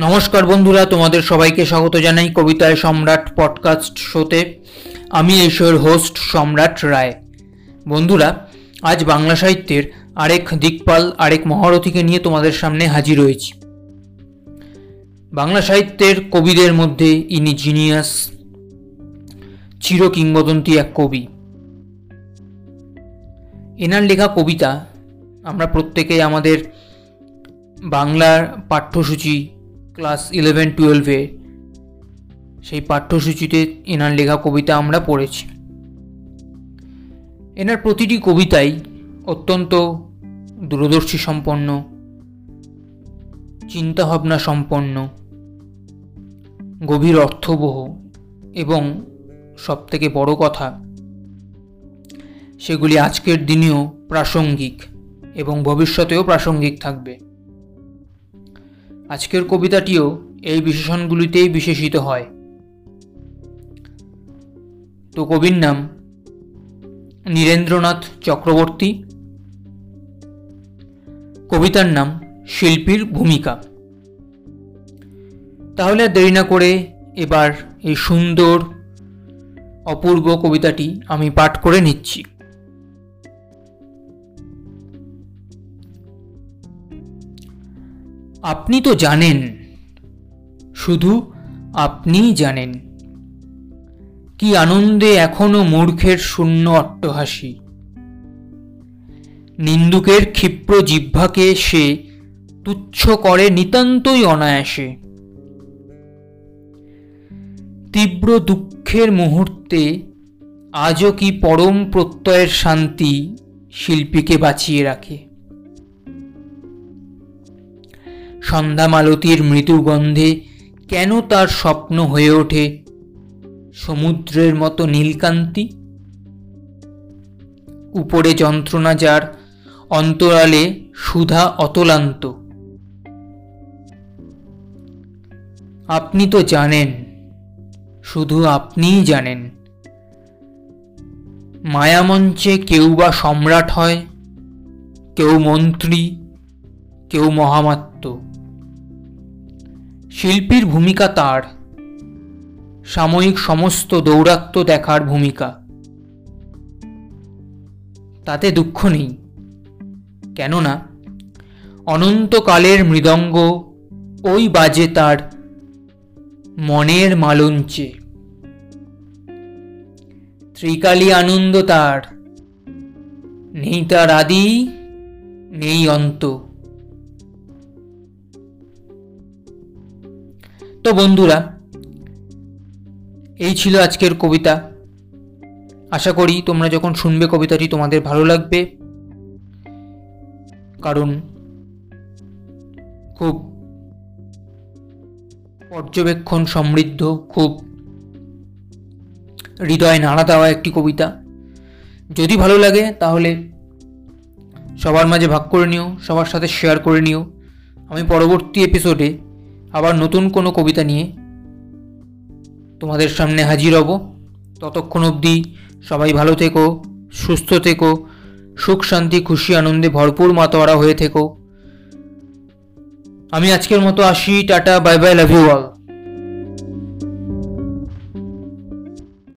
নমস্কার বন্ধুরা, তোমাদের সবাইকে স্বাগত জানাই কবিতায় সম্রাট পডকাস্ট শোতে আমি এই শোয়ের হোস্ট সম্রাট রায়। বন্ধুরা, আজ বাংলা সাহিত্যের আরেক দিকপাল, আরেক মহারথীকে নিয়ে তোমাদের সামনে হাজির হয়েছি। বাংলা সাহিত্যের কবিদের মধ্যে ইনি জিনিয়াস চির কিংবদন্তি এক কবি। এনার লেখা কবিতা, আমরা প্রত্যেকেই আমাদের বাংলার পাঠ্যসূচি ক্লাস ইলেভেন টুয়েলভে সেই পাঠ্যসূচিতে এনার লেখা কবিতা আমরা পড়েছি। এনার প্রতিটি কবিতাই অত্যন্ত দূরদর্শী সম্পন্ন, চিন্তাভাবনা সম্পন্ন, গভীর অর্থবহ এবং সবথেকে বড় কথা, সেগুলি আজকের দিনেও প্রাসঙ্গিক এবং ভবিষ্যতেও প্রাসঙ্গিক থাকবে। আজকের কবিতাটিও এই বিশেষণগুলিতেই বিশেষিত হয়। তো কবির নাম, নীরেন্দ্রনাথ চক্রবর্তী। কবিতার নাম, শিল্পীর ভূমিকা। তাহলে দেরি না করে এবার এই সুন্দর, অপূর্ব কবিতাটি আমি পাঠ করে নিচ্ছি। আপনি তো জানেন। শুধু আপনিই জানেন। কি আনন্দে এখনও মূর্খের শূন্য অট্টহাসি। নিন্দুকের ক্ষিপ্র জিহ্বাকে সে তুচ্ছ করে নিতান্তই অনায়াসে। তীব্র দুঃখের মুহূর্তে আজও কি পরম প্রত্যয়ের শান্তি শিল্পীকে বাঁচিয়ে রাখে। সন্ধ্যা মালতীর মৃদু গন্ধে কেন তার স্বপ্ন হয়ে ওঠে সমুদ্রের মতো নীলকান্তি? উপরে যন্ত্রণা যার, অন্তরালে সুধা অতলান্ত। আপনি তো জানেন, শুধু আপনিই জানেন। মায়ামঞ্চে কেউ বা সম্রাট হয়, কেউ মন্ত্রী, কেউ মহামাত্য শিল্পীর ভূমিকা তার। সাময়িক সমস্ত দৌরাত্ম দেখার ভূমিকা। তাতে দুঃখ নেই। কেননা, অনন্তকালের মৃদঙ্গ ওই বাজে তার মনের মালঞ্চে। ত্রিকালী আনন্দ তার, নেই তার আদি, নেই অন্ত। তো বন্ধুরা, এই ছিল আজকের কবিতা। আশা করি তোমরা যখন শুনবে কবিতাটি তোমাদের ভালো লাগবে। কারণ খুব পর্যবেক্ষণ সমৃদ্ধ, খুব হৃদয় নাড়া দেওয়া একটি কবিতা। যদি ভালো লাগে তাহলে সবার মাঝে ভাগ করে নিও, সবার সাথে শেয়ার করে নিও। আমি পরবর্তী এপিসোডে আবার নতুন কোনো কবিতা নিয়ে তোমাদের সামনে হাজির হব। ততক্ষণ অবধি সবাই ভালো থেকো, সুস্থ থেকো, সুখ, শান্তি, খুশি, আনন্দে ভরপুর মাতোয়ারা হয়ে থেকো। আমি আজকের মতো আসি, tata, bye bye love you all